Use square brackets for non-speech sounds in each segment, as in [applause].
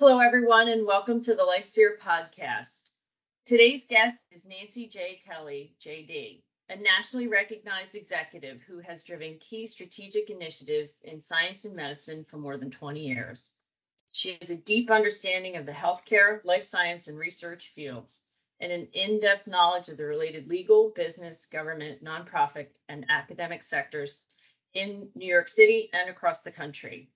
Hello, everyone, and welcome to the LifeSphere podcast. Today's guest is Nancy J. Kelley, JD, a nationally recognized executive who has driven key strategic initiatives in science and medicine for more than 20 years. She has a deep understanding of the healthcare, life science, and research fields, and an in depth knowledge of the related legal, business, government, nonprofit, and academic sectors in New York City and across the country.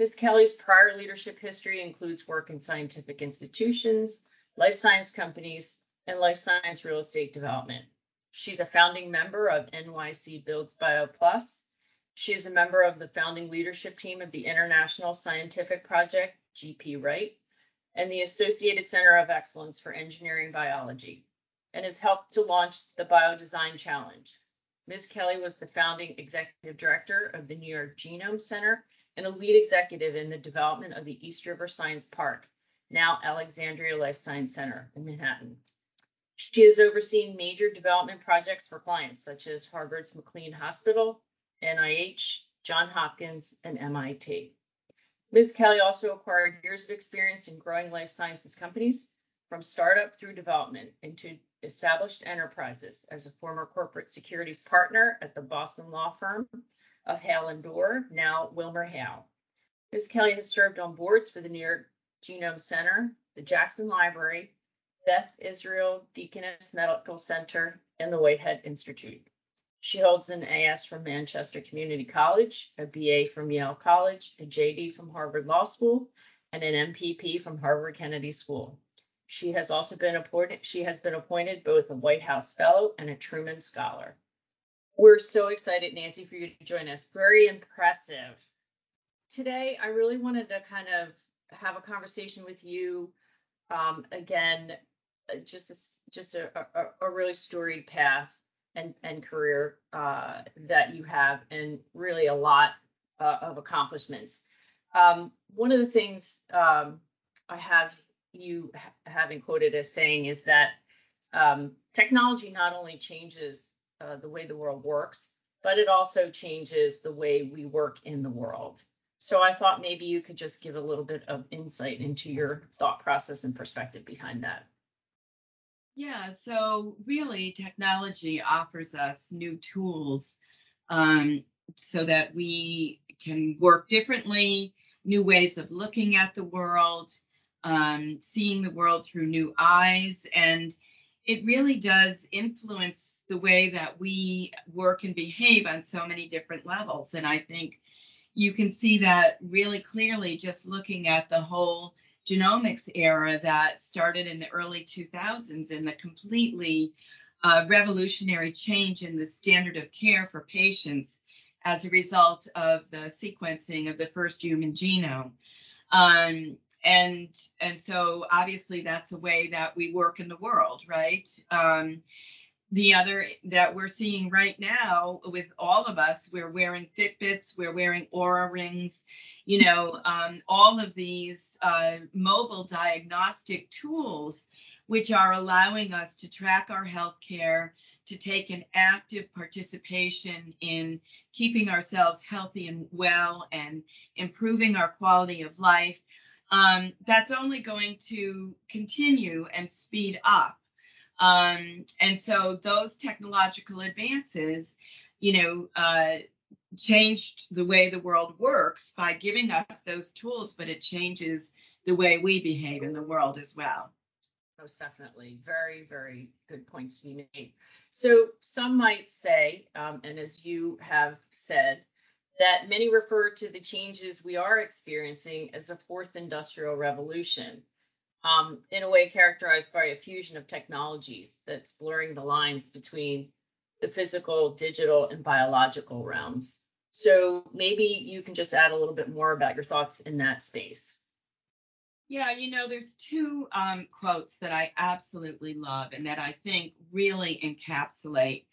Ms. Kelley's prior leadership history includes work in scientific institutions, life science companies, and life science real estate development. She's a founding member of NYC Builds Bio Plus. She is a member of the founding leadership team of the International Scientific Project, GP-write, and the Associated Center of Excellence for Engineering Biology, and has helped to launch the Biodesign Challenge. Ms. Kelley was the founding executive director of the New York Genome Center and a lead executive in the development of the East River Science Park, now Alexandria Life Science Center in Manhattan. She has overseen major development projects for clients such as Harvard's McLean Hospital, NIH, John Hopkins, and MIT. Ms. Kelley also acquired years of experience in growing life sciences companies from startup through development into established enterprises as a former corporate securities partner at the Boston law firm of Hale and Dorr, now Wilmer Hale. Ms. Kelley has served on boards for the New York Genome Center, the Jackson Library, Beth Israel Deaconess Medical Center, and the Whitehead Institute. She holds an AS from Manchester Community College, a BA from Yale College, a JD from Harvard Law School, and an MPP from Harvard Kennedy School. She has also been appointed she has been appointed both a White House Fellow and a Truman Scholar. We're so excited, Nancy, for you to join us. Very impressive. Today, I really wanted to kind of have a conversation with you. Um, again, uh, just a, just a, a, a, really storied path and, and career uh, that you have, and really a lot uh, of accomplishments. Um, one of the things um, I have you ha- having quoted as saying is that um, technology not only changes uh, the way the world works, but it also changes the way we work in the world. So I thought maybe you could just give a little bit of insight into your thought process and perspective behind that. Yeah, so really, technology offers us new tools um, so that we can work differently, new ways of looking at the world, um, seeing the world through new eyes, and it really does influence the way that we work and behave on so many different levels. And I think you can see that really clearly just looking at the whole genomics era that started in the early 2000s and the completely uh, revolutionary change in the standard of care for patients as a result of the sequencing of the first human genome. Um, and and so obviously that's a way that we work in the world right? Um, the other that we're seeing right now with all of us we're wearing fitbits we're wearing Oura rings you know um, all of these uh, mobile diagnostic tools which are allowing us to track our health care to take an active participation in keeping ourselves healthy and well and improving our quality of life um, that's only going to continue and speed up. Um, and so those technological advances, you know, uh, changed the way the world works by giving us those tools, but it changes the way we behave in the world as well. Most definitely. Very, very good points be made. So some might say, um, and as you have said, that many refer to the changes we are experiencing as a fourth industrial revolution, um, in a way characterized by a fusion of technologies that's blurring the lines between the physical, digital, and biological realms. So maybe you can just add a little bit more about your thoughts in that space. Yeah, you know, there's two um, quotes that I absolutely love and that I think really encapsulate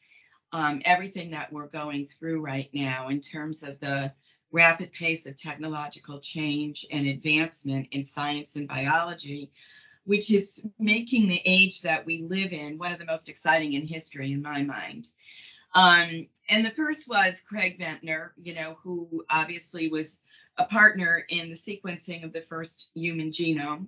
um, everything that we're going through right now in terms of the rapid pace of technological change and advancement in science and biology, which is making the age that we live in one of the most exciting in history, in my mind. Um, and the first was Craig Venter, you know, who obviously was a partner in the sequencing of the first human genome.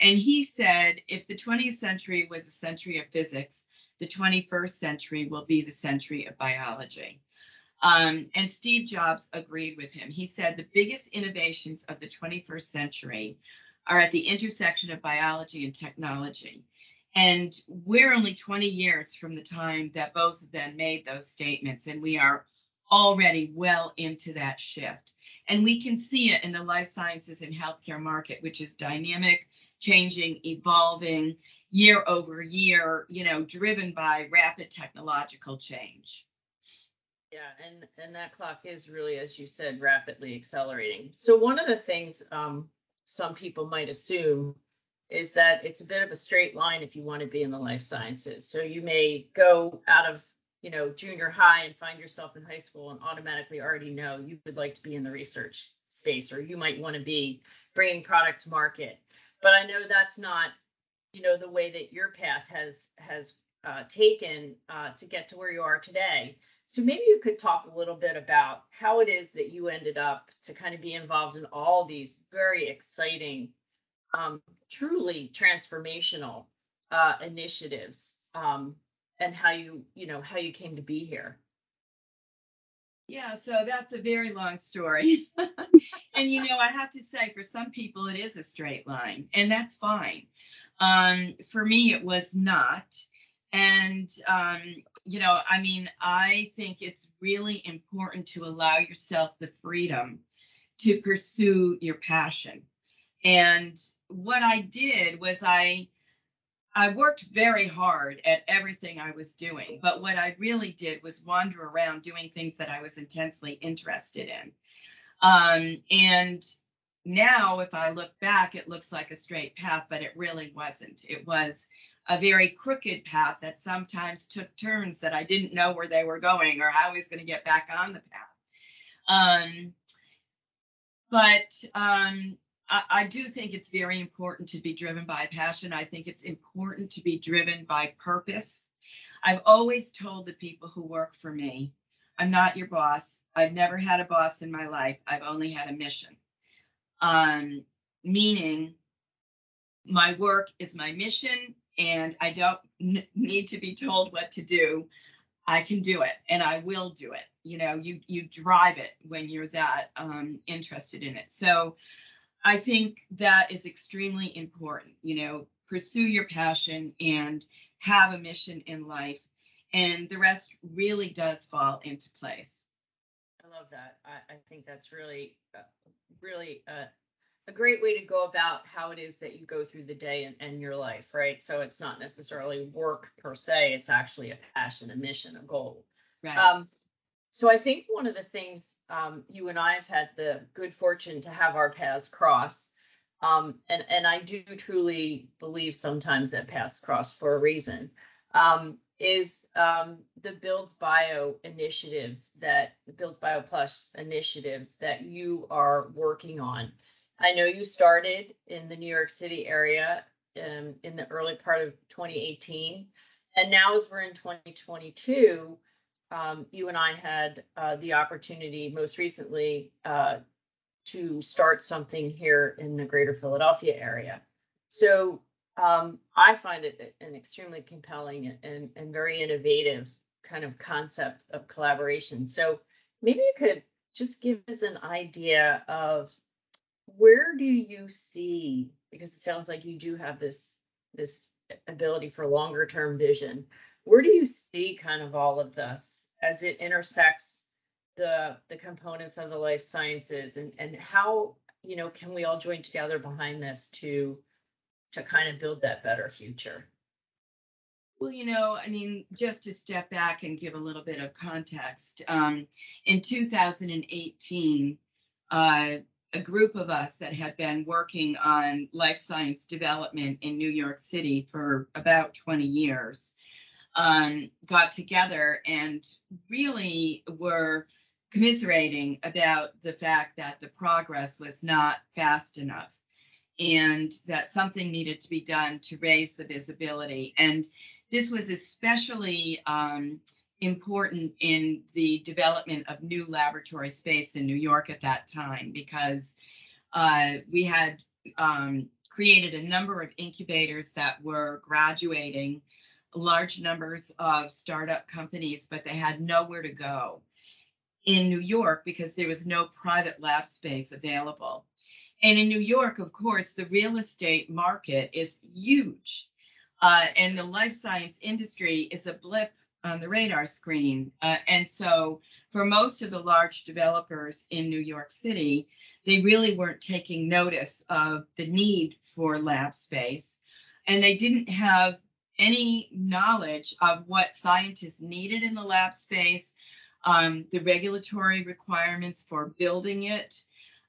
And he said if the 20th century was a century of physics, the 21st century will be the century of biology. Um, and Steve Jobs agreed with him. He said the biggest innovations of the 21st century are at the intersection of biology and technology. And we're only 20 years from the time that both of them made those statements, and we are already well into that shift. And we can see it in the life sciences and healthcare market, which is dynamic, changing, evolving year over year, you know, driven by rapid technological change. Yeah, and and that clock is really, as you said, rapidly accelerating. So one of the things um, some people might assume is that it's a bit of a straight line if you want to be in the life sciences. So you may go out of you know junior high and find yourself in high school and automatically already know you would like to be in the research space or you might want to be bringing product to market but i know that's not you know the way that your path has has uh, taken uh, to get to where you are today. So maybe you could talk a little bit about how it is that you ended up to kind of be involved in all these very exciting um, truly transformational uh, initiatives um, and how you you know how you came to be here. Yeah so that's a very long story. [laughs] And you know i have to say for some people it is a straight line and that's fine um, for me it was not and um, you know i mean i think it's really important to allow yourself the freedom to pursue your passion and what i did was i I worked very hard at everything I was doing, but what I really did was wander around doing things that I was intensely interested in. Um, and now, if I look back, it looks like a straight path, but it really wasn't. It was a very crooked path that sometimes took turns that I didn't know where they were going or how I was going to get back on the path. Um, but um, I, I do think it's very important to be driven by passion. I think it's important to be driven by purpose. I've always told the people who work for me, I'm not your boss. I've never had a boss in my life. I've only had a mission. Um, meaning my work is my mission and I don't n- need to be told what to do. I can do it and I will do it. You know, you you drive it when you're that um, interested in it. So I think that is extremely important. You know, pursue your passion and have a mission in life, and the rest really does fall into place. Love that. I, I think that's really, uh, really uh, a great way to go about how it is that you go through the day and, and your life, right? So it's not necessarily work per se; it's actually a passion, a mission, a goal. Right. Um, so I think one of the things um, you and I have had the good fortune to have our paths cross, um, and and I do truly believe sometimes that paths cross for a reason, um, is um, the Builds Bio initiatives that Builds Bio Plus initiatives that you are working on. I know you started in the New York City area um, in the early part of 2018, and now as we're in 2022 um, you and I had uh, the opportunity most recently uh, to start something here in the greater Philadelphia area. So um, I find it an extremely compelling and, and very innovative kind of concept of collaboration. So maybe you could just give us an idea of where do you see, because it sounds like you do have this this ability for longer term vision. Where do you see kind of all of this as it intersects the the components of the life sciences and and how you know can we all join together behind this to to kind of build that better future. Well, you know, I mean, just to step back and give a little bit of context, um, in 2018, uh, a group of us that had been working on life science development in New York City for about 20 years um, got together and really were commiserating about the fact that the progress was not fast enough and that something needed to be done to raise the visibility. And this was especially um, important in the development of new laboratory space in New York at that time because uh, we had um, created a number of incubators that were graduating large numbers of startup companies, but they had nowhere to go in New York because there was no private lab space available. And in New York, of course, the real estate market is huge. Uh, and the life science industry is a blip on the radar screen. Uh, and so, for most of the large developers in New York City, they really weren't taking notice of the need for lab space. And they didn't have any knowledge of what scientists needed in the lab space, um, the regulatory requirements for building it,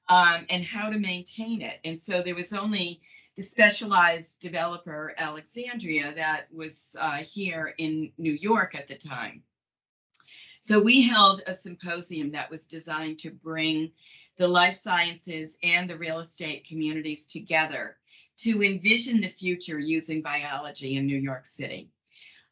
um, and how to maintain it. And so there was only the specialized developer Alexandria that was uh, here in New York at the time. So we held a symposium that was designed to bring the life sciences and the real estate communities together to envision the future using biology in New York City.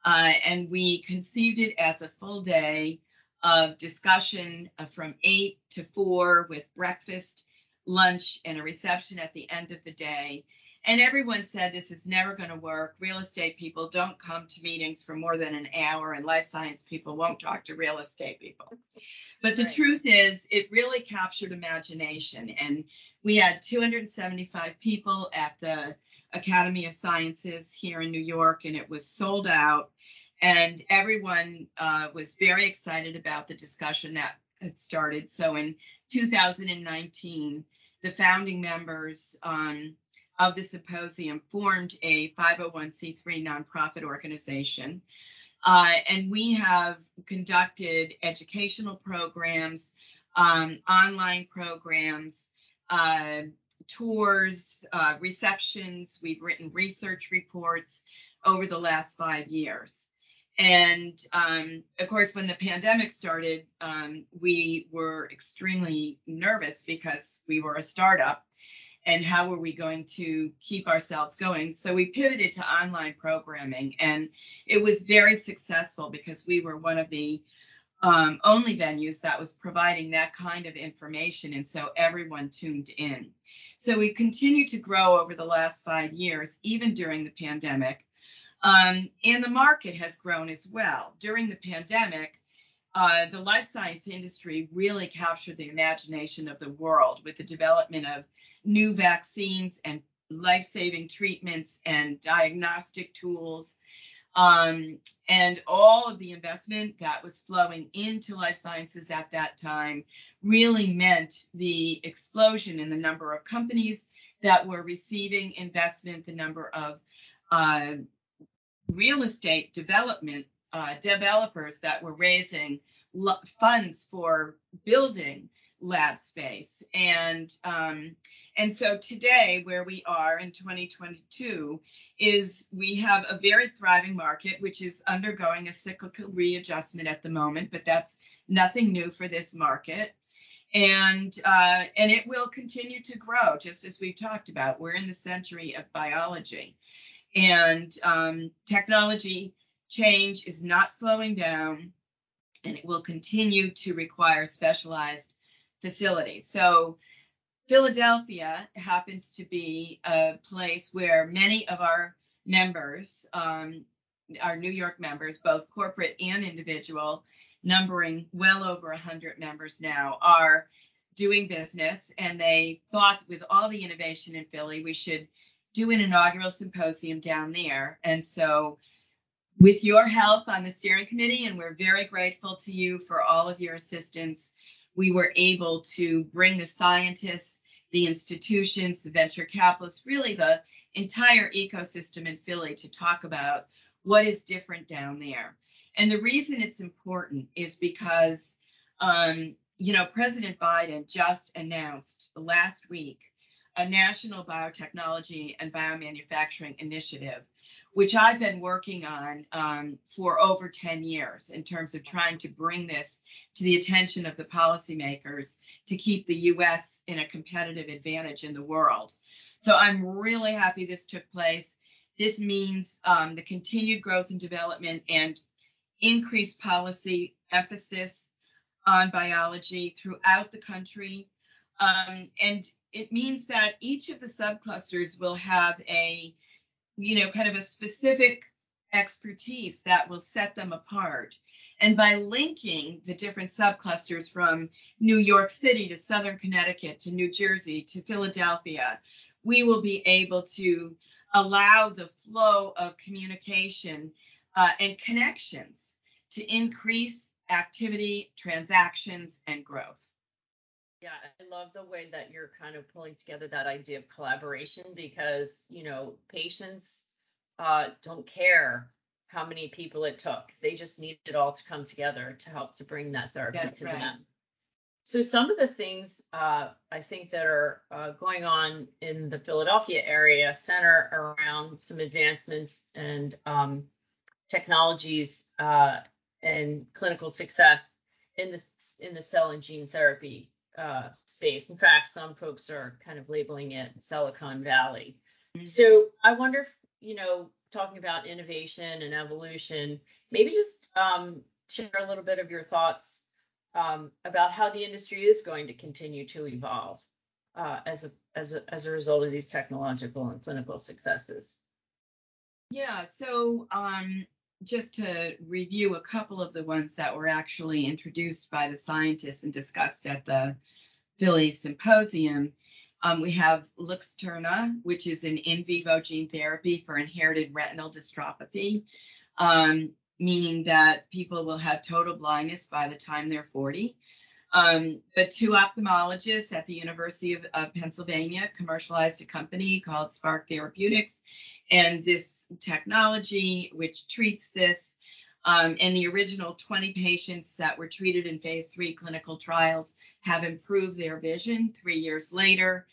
Uh, and we conceived it as a full day of discussion uh, from 8 to 4 with breakfast, lunch, and a reception at the end of the day. And everyone said this is never going to work. Real estate people don't come to meetings for more than an hour, and life science people won't talk to real estate people. But the right. truth is, it really captured imagination. And we had 275 people at the Academy of Sciences here in New York, and it was sold out. And everyone uh, was very excited about the discussion that had started. So in 2019, the founding members um, of the symposium formed a 501c3 nonprofit organization. Uh, and we have conducted educational programs, um, online programs, uh, tours, uh, receptions. We've written research reports over the last five years. And um, of course, when the pandemic started, um, we were extremely nervous because we were a startup and how were we going to keep ourselves going? So we pivoted to online programming, and it was very successful because we were one of the um, only venues that was providing that kind of information, and so everyone tuned in. So we continued to grow over the last five years, even during the pandemic. Um, and the market has grown as well. During the pandemic, uh, the life science industry really captured the imagination of the world with the development of new vaccines and life saving treatments and diagnostic tools. Um, and all of the investment that was flowing into life sciences at that time really meant the explosion in the number of companies that were receiving investment, the number of uh, real estate development uh, developers that were raising funds for building lab space. And um, and so today where we are in 2022 is we have a very thriving market which is undergoing a cyclical readjustment at the moment but that's nothing new for this market. And uh, and it will continue to grow just as we've talked about. We're in the century of biology and um, technology change is not slowing down and it will continue to require specialized facilities. So Philadelphia happens to be a place where many of our members, um, our New York members, both corporate and individual, numbering well over 100 members now, are doing business. And they thought with all the innovation in Philly, we should do an inaugural symposium down there. And so with your help on the steering committee, and we're very grateful to you for all of your assistance. We were able to bring the scientists, the institutions, the venture capitalists, really the entire ecosystem in Philly to talk about what is different down there. And the reason it's important is because, um, you know, President Biden just announced last week a national biotechnology and biomanufacturing initiative which I've been working on um, for over 10 years in terms of trying to bring this to the attention of the policymakers to keep the US in a competitive advantage in the world. So I'm really happy this took place. This means um, the continued growth and development and increased policy emphasis on biology throughout the country. Um, and it means that each of the subclusters will have a, you know, kind of a specific expertise that will set them apart. And by linking the different subclusters from New York City to Southern Connecticut to New Jersey to Philadelphia, we will be able to allow the flow of communication uh, and connections to increase activity, transactions, and growth. Yeah, I love the way that you're kind of pulling together that idea of collaboration because, you know, patients uh, don't care how many people it took. They just need it all to come together to help to bring that therapy That's to right. them. So some of the things uh, I think that are uh, going on in the Philadelphia area center around some advancements and um, technologies uh, and clinical success in the in the cell and gene therapy uh, space. In fact, some folks are kind of labeling it Cellicon Valley. Mm-hmm. So I wonder if you know talking about innovation and evolution, maybe just um, share a little bit of your thoughts um, about how the industry is going to continue to evolve uh, as a as a as a result of these technological and clinical successes. Yeah. So um, just to review a couple of the ones that were actually introduced by the scientists and discussed at the Philly Symposium. Um, we have Luxturna, which is an in vivo gene therapy for inherited retinal dystrophy, um, meaning that people will have total blindness by the time they're 40. Um, but two ophthalmologists at the University of, of, Pennsylvania commercialized a company called Spark Therapeutics. And this technology, which treats this, um, and the original 20 patients that were treated in phase three clinical trials have improved their vision three years later.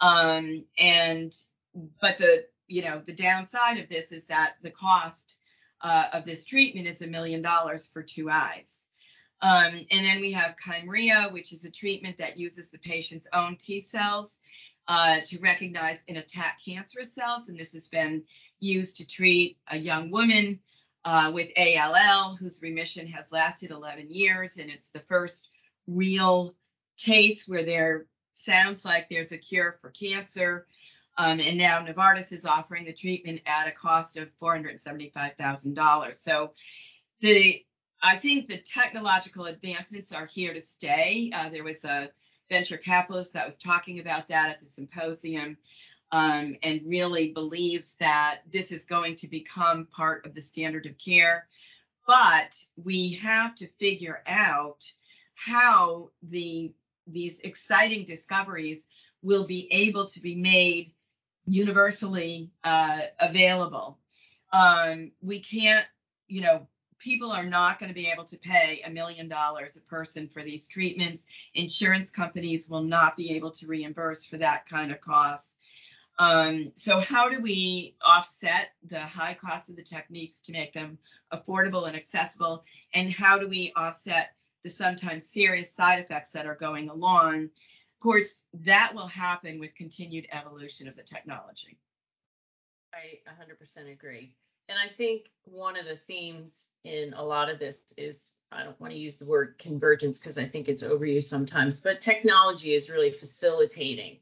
Um, and but the you know the downside of this is that the cost uh, of this treatment is a million dollars for two eyes. Um, and then we have Kymriah, which is a treatment that uses the patient's own T cells uh, to recognize and attack cancerous cells. And this has been used to treat a young woman uh, with ALL whose remission has lasted 11 years. And it's the first real case where there sounds like there's a cure for cancer. Um, and now Novartis is offering the treatment at a cost of $475,000. So the I think the technological advancements are here to stay. Uh, there was a venture capitalist that was talking about that at the symposium um, and really believes that this is going to become part of the standard of care. But we have to figure out how the these exciting discoveries will be able to be made universally uh, available. Um, we can't, you know, people are not going to be able to pay a million dollars a person for these treatments. Insurance companies will not be able to reimburse for that kind of cost. Um, so how do we offset the high cost of the techniques to make them affordable and accessible? And how do we offset the sometimes serious side effects that are going along? Of course, that will happen with continued evolution of the technology. I 100% agree. And I think one of the themes in a lot of this is I don't want to use the word convergence because I think it's overused sometimes, but technology is really facilitating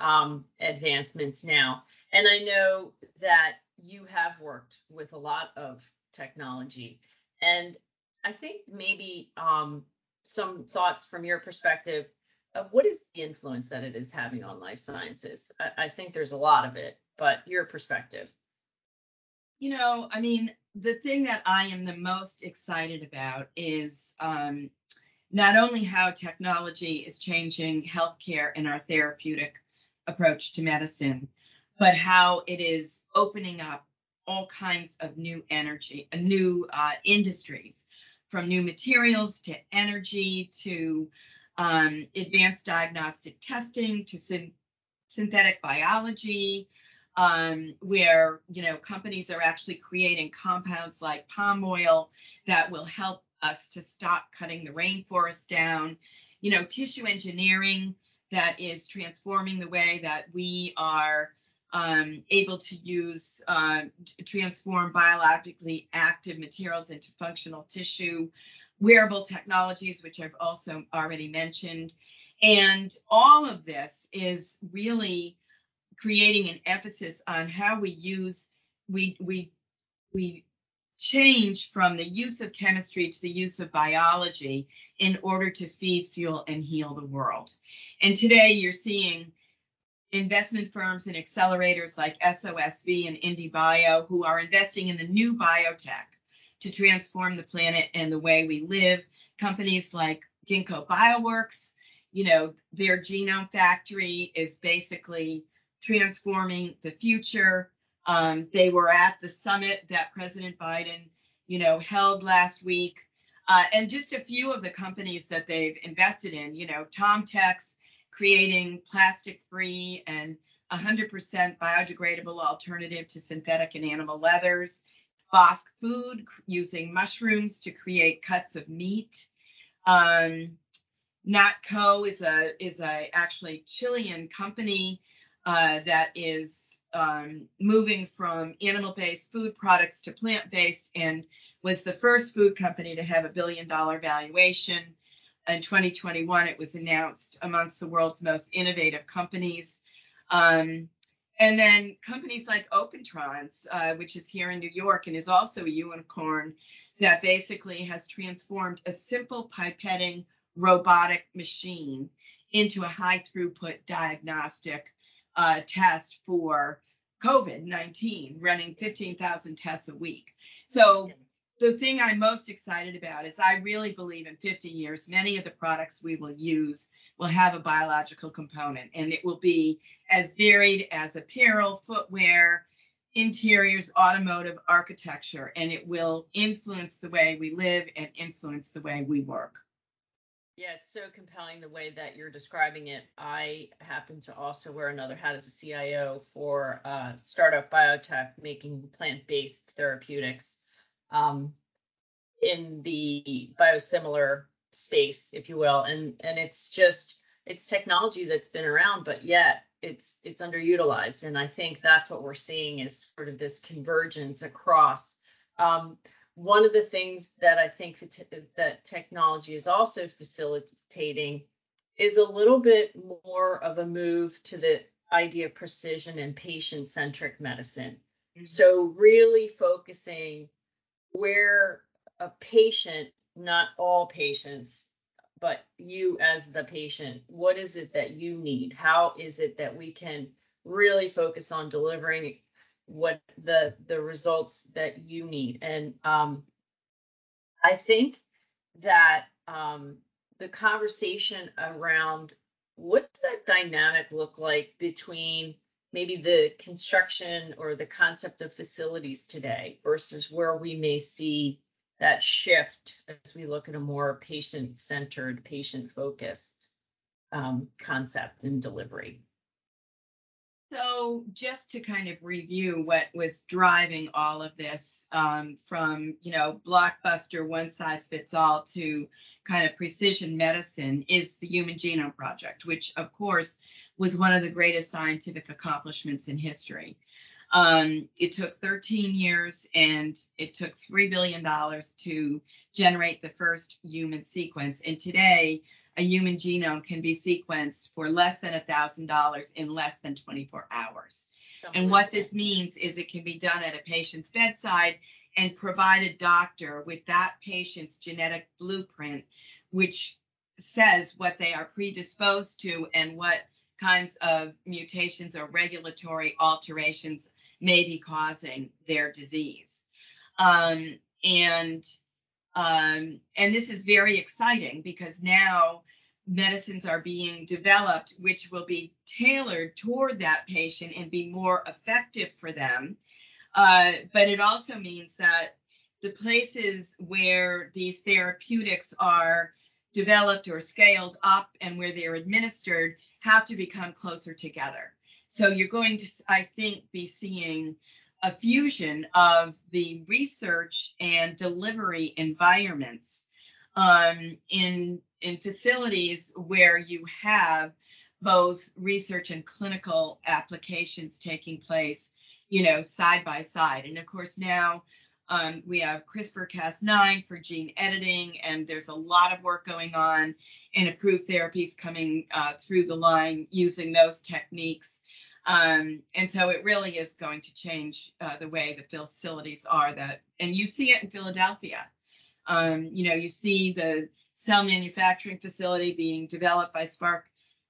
um, advancements now. And I know that you have worked with a lot of technology. And I think maybe um, some thoughts from your perspective of what is the influence that it is having on life sciences? I, I think there's a lot of it, but your perspective. You know, I mean, the thing that I am the most excited about is um, not only how technology is changing healthcare and our therapeutic approach to medicine, but how it is opening up all kinds of new energy, uh, new uh, industries, from new materials to energy to um, advanced diagnostic testing to syn- synthetic biology, um, where you know companies are actually creating compounds like palm oil that will help us to stop cutting the rainforest down. You know, tissue engineering that is transforming the way that we are um, able to use uh, transform biologically active materials into functional tissue, wearable technologies, which I've also already mentioned. And all of this is really creating an emphasis on how we use we we we change from the use of chemistry to the use of biology in order to feed, fuel, and heal the world. And today you're seeing investment firms and accelerators like SOSV and IndieBio who are investing in the new biotech to transform the planet and the way we live. Companies like Ginkgo Bioworks, you know, their genome factory is basically transforming the future. Um, they were at the summit that President Biden, you know, held last week. Uh, and just a few of the companies that they've invested in, you know, TomTex creating plastic-free and 100% biodegradable alternative to synthetic and animal leathers. Bosc Food using mushrooms to create cuts of meat. Um, NotCo is a is a actually Chilean company uh, that is um, moving from animal-based food products to plant-based and was the first food company to have a billion dollar valuation. In 2021, it was announced amongst the world's most innovative companies. Um, and then companies like Opentrons, uh, which is here in New York and is also a unicorn, that basically has transformed a simple pipetting robotic machine into a high throughput diagnostic uh, test for COVID 19, running 15,000 tests a week. So, the thing I'm most excited about is I really believe in 50 years, many of the products we will use will have a biological component and it will be as varied as apparel, footwear, interiors, automotive, architecture, and it will influence the way we live and influence the way we work. Yeah, it's so compelling the way that you're describing it. I happen to also wear another hat as a CIO for uh, startup biotech making plant-based therapeutics um, in the biosimilar space, if you will, and and it's just it's technology that's been around, but yet it's it's underutilized, and I think that's what we're seeing is sort of this convergence across. Um, one of the things that I think that technology is also facilitating is a little bit more of a move to the idea of precision and patient centric medicine. Mm-hmm. So, really focusing where a patient, not all patients, but you as the patient, what is it that you need? How is it that we can really focus on delivering what the the results that you need. And um, I think that um, the conversation around what's that dynamic look like between maybe the construction or the concept of facilities today versus where we may see that shift as we look at a more patient centered, patient focused um, concept and delivery. So, just to kind of review what was driving all of this um, from, you know, blockbuster one size fits all to kind of precision medicine is the Human Genome Project, which, of course, was one of the greatest scientific accomplishments in history. Um, it took 13 years and it took $3 billion to generate the first human sequence. And today, a human genome can be sequenced for less than $1,000 in less than 24 hours. And what this means is it can be done at a patient's bedside and provide a doctor with that patient's genetic blueprint, which says what they are predisposed to and what kinds of mutations or regulatory alterations may be causing their disease. Um, and um, and this is very exciting because now medicines are being developed which will be tailored toward that patient and be more effective for them. Uh, but it also means that the places where these therapeutics are developed or scaled up and where they're administered have to become closer together. So you're going to, I think, be seeing a fusion of the research and delivery environments um, in in facilities where you have both research and clinical applications taking place, you know, side by side. And of course, now um, we have CRISPR Cas9 for gene editing, and there's a lot of work going on and approved therapies coming uh, through the line using those techniques. Um, and so it really is going to change uh, the way the facilities are that, and you see it in Philadelphia. Um, you know, you see the cell manufacturing facility being developed by Spark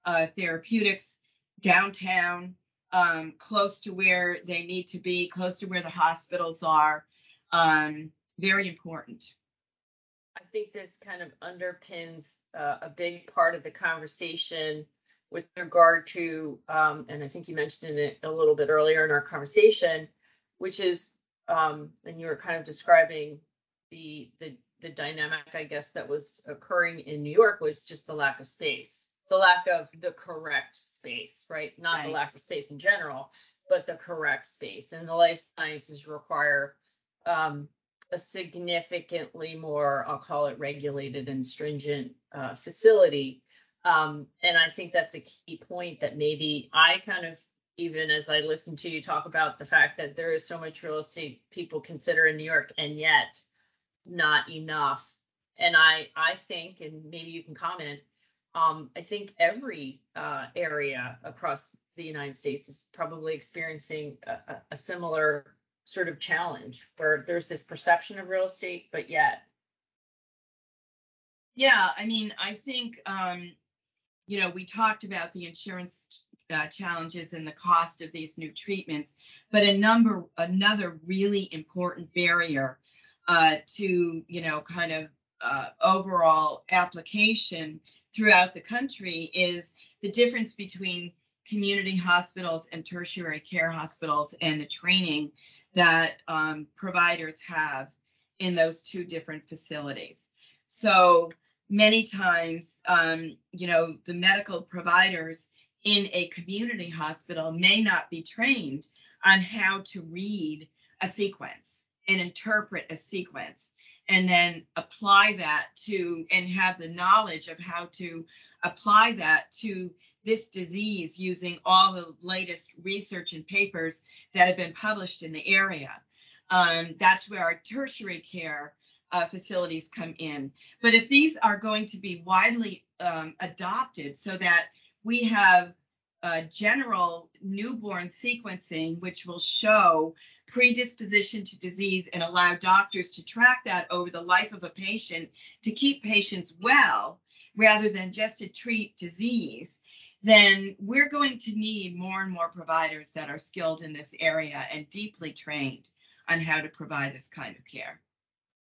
uh, Therapeutics downtown, um, close to where they need to be, close to where the hospitals are. Um, very important. I think this kind of underpins uh, a big part of the conversation with regard to, um, and I think you mentioned it a little bit earlier in our conversation, which is, um, and you were kind of describing the the the dynamic, I guess, that was occurring in New York was just the lack of space, the lack of the correct space, right? Not right. the lack of space in general, but the correct space. And the life sciences require um, a significantly more, I'll call it regulated and stringent uh, facility. Um, and I think that's a key point that maybe I kind of, even as I listen to you talk about the fact that there is so much real estate people consider in New York, and yet not enough. And I I think, and maybe you can comment, um, I think every uh, area across the United States is probably experiencing a, a, similar sort of challenge where there's this perception of real estate, but yet. Yeah, I mean, I think, um, you know, we talked about the insurance uh, challenges and the cost of these new treatments, but a number, another really important barrier uh, to you know kind of uh, overall application throughout the country is the difference between community hospitals and tertiary care hospitals and the training that um, providers have in those two different facilities. So many times, um, you know, the medical providers in a community hospital may not be trained on how to read a sequence and interpret a sequence and then apply that to and have the knowledge of how to apply that to this disease using all the latest research and papers that have been published in the area. Um, that's where our tertiary care uh, facilities come in. But if these are going to be widely um, adopted so that we have uh, general newborn sequencing, which will show predisposition to disease and allow doctors to track that over the life of a patient to keep patients well rather than just to treat disease, then we're going to need more and more providers that are skilled in this area and deeply trained on how to provide this kind of care.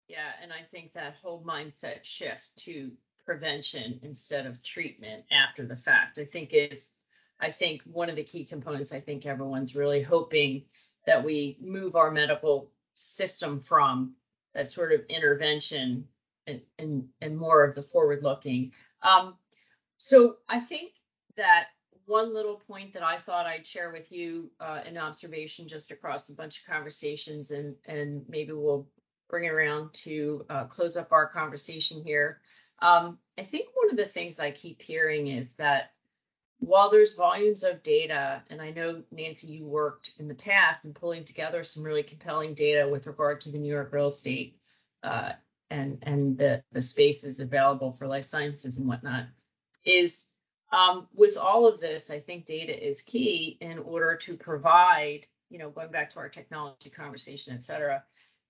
Yeah, and I think that whole mindset shift to prevention instead of treatment after the fact, I think is I think one of the key components I think everyone's really hoping that we move our medical system from that sort of intervention and and, and more of the forward looking. Um, so I think that one little point that I thought I'd share with you, uh, an observation just across a bunch of conversations, and and maybe we'll bring it around to uh, close up our conversation here. Um, I think one of the things I keep hearing is that while there's volumes of data, and I know Nancy, you worked in the past in pulling together some really compelling data with regard to the New York real estate uh, and and the the spaces available for life sciences and whatnot, is um, with all of this, I think data is key in order to provide, you know, going back to our technology conversation, et cetera,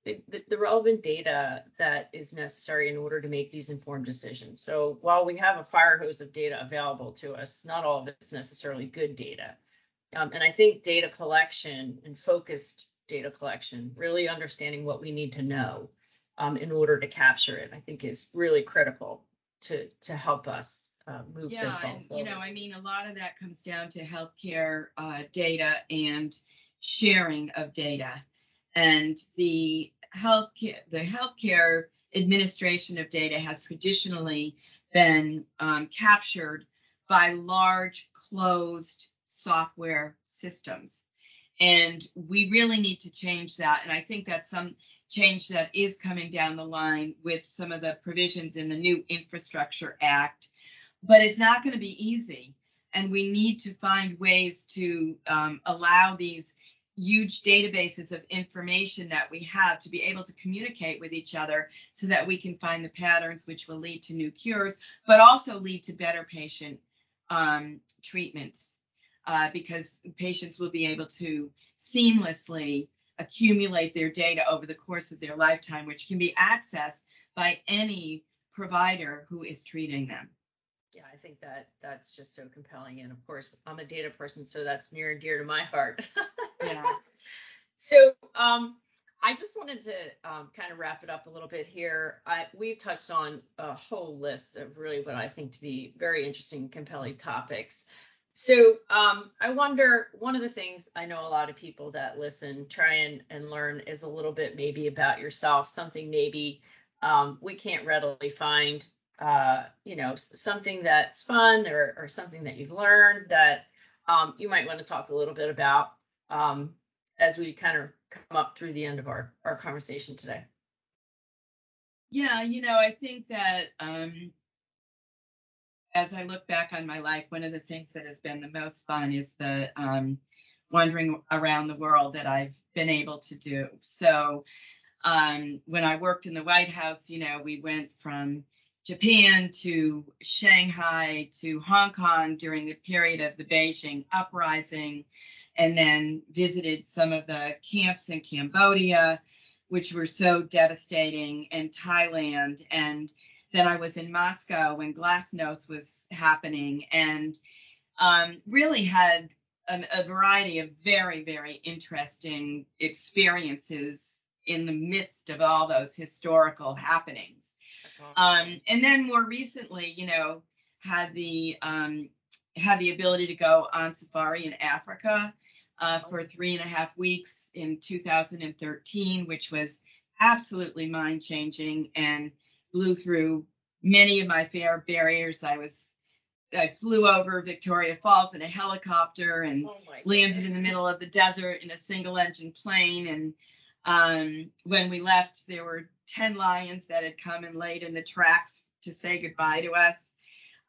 the, the, relevant data that is necessary in order to make these informed decisions. So while we have a fire hose of data available to us, not all of it's necessarily good data. Um, and I think data collection and focused data collection, really understanding what we need to know um, in order to capture it, I think is really critical to to help us uh, move yeah, this and, You know, I mean, a lot of that comes down to healthcare uh, data and sharing of data and the health the healthcare administration of data has traditionally been um, captured by large closed software systems. And we really need to change that. And i think that's some change that is coming down the line with some of the provisions in the new infrastructure act but it's not going to be easy. And we need to find ways to um, allow these huge databases of information that we have to be able to communicate with each other so that we can find the patterns which will lead to new cures, but also lead to better patient um, treatments uh, because patients will be able to seamlessly accumulate their data over the course of their lifetime, which can be accessed by any provider who is treating them. Yeah, I think that that's just so compelling. And of course, I'm a data person, so that's near and dear to my heart. [laughs] yeah. [laughs] So, um, I just wanted to um, kind of wrap it up a little bit here. I, we've touched on a whole list of really what I think to be very interesting, and compelling topics. So um, I wonder, one of the things I know a lot of people that listen try and, and learn is a little bit maybe about yourself, something maybe um, we can't readily find, uh, you know, something that's fun or, or something that you've learned that um, you might want to talk a little bit about um, as we kind of come up through the end of our, our conversation today. Yeah, you know, I think that um, as I look back on my life, one of the things that has been the most fun is the um, wandering around the world that I've been able to do. So um, when I worked in the White House, you know, we went from Japan to Shanghai to Hong Kong during the period of the Beijing uprising, and then visited some of the camps in Cambodia, which were so devastating, and Thailand. And then I was in Moscow when Glasnost was happening, and um, really had an, a variety of very, very interesting experiences in the midst of all those historical happenings. Awesome. Um, and then more recently, you know, had the um, had the ability to go on safari in Africa uh, for three and a half weeks in 2013, which was absolutely mind changing and blew through many of my fear barriers. I was I flew over Victoria Falls in a helicopter and oh landed in the middle of the desert in a single engine plane. And um, when we left, there were 10 lions that had come and laid in the tracks to say goodbye to us.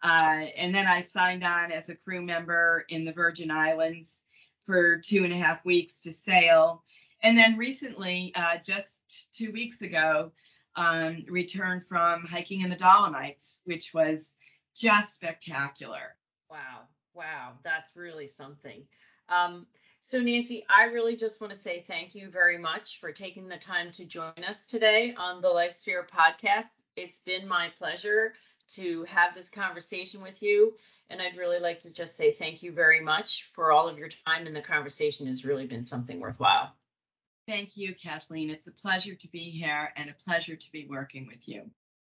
Uh, and then I signed on as a crew member in the Virgin Islands for two and a half weeks to sail. And then recently, uh, just two weeks ago, um, returned from hiking in the Dolomites, which was just spectacular. Wow. Wow. That's really something. Um, so, Nancy, I really just want to say thank you very much for taking the time to join us today on the LifeSphere podcast. It's been my pleasure to have this conversation with you. And I'd really like to just say thank you very much for all of your time, and the conversation has really been something worthwhile. Thank you, Kathleen. It's a pleasure to be here and a pleasure to be working with you.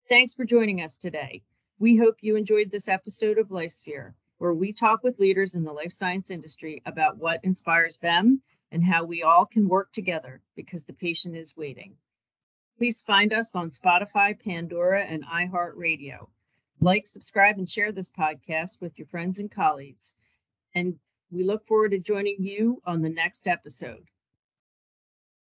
Thanks for joining us today. We hope you enjoyed this episode of LifeSphere, where we talk with leaders in the life science industry about what inspires them and how we all can work together because the patient is waiting. Please find us on Spotify, Pandora, and iHeartRadio. Like, subscribe, and share this podcast with your friends and colleagues. And we look forward to joining you on the next episode.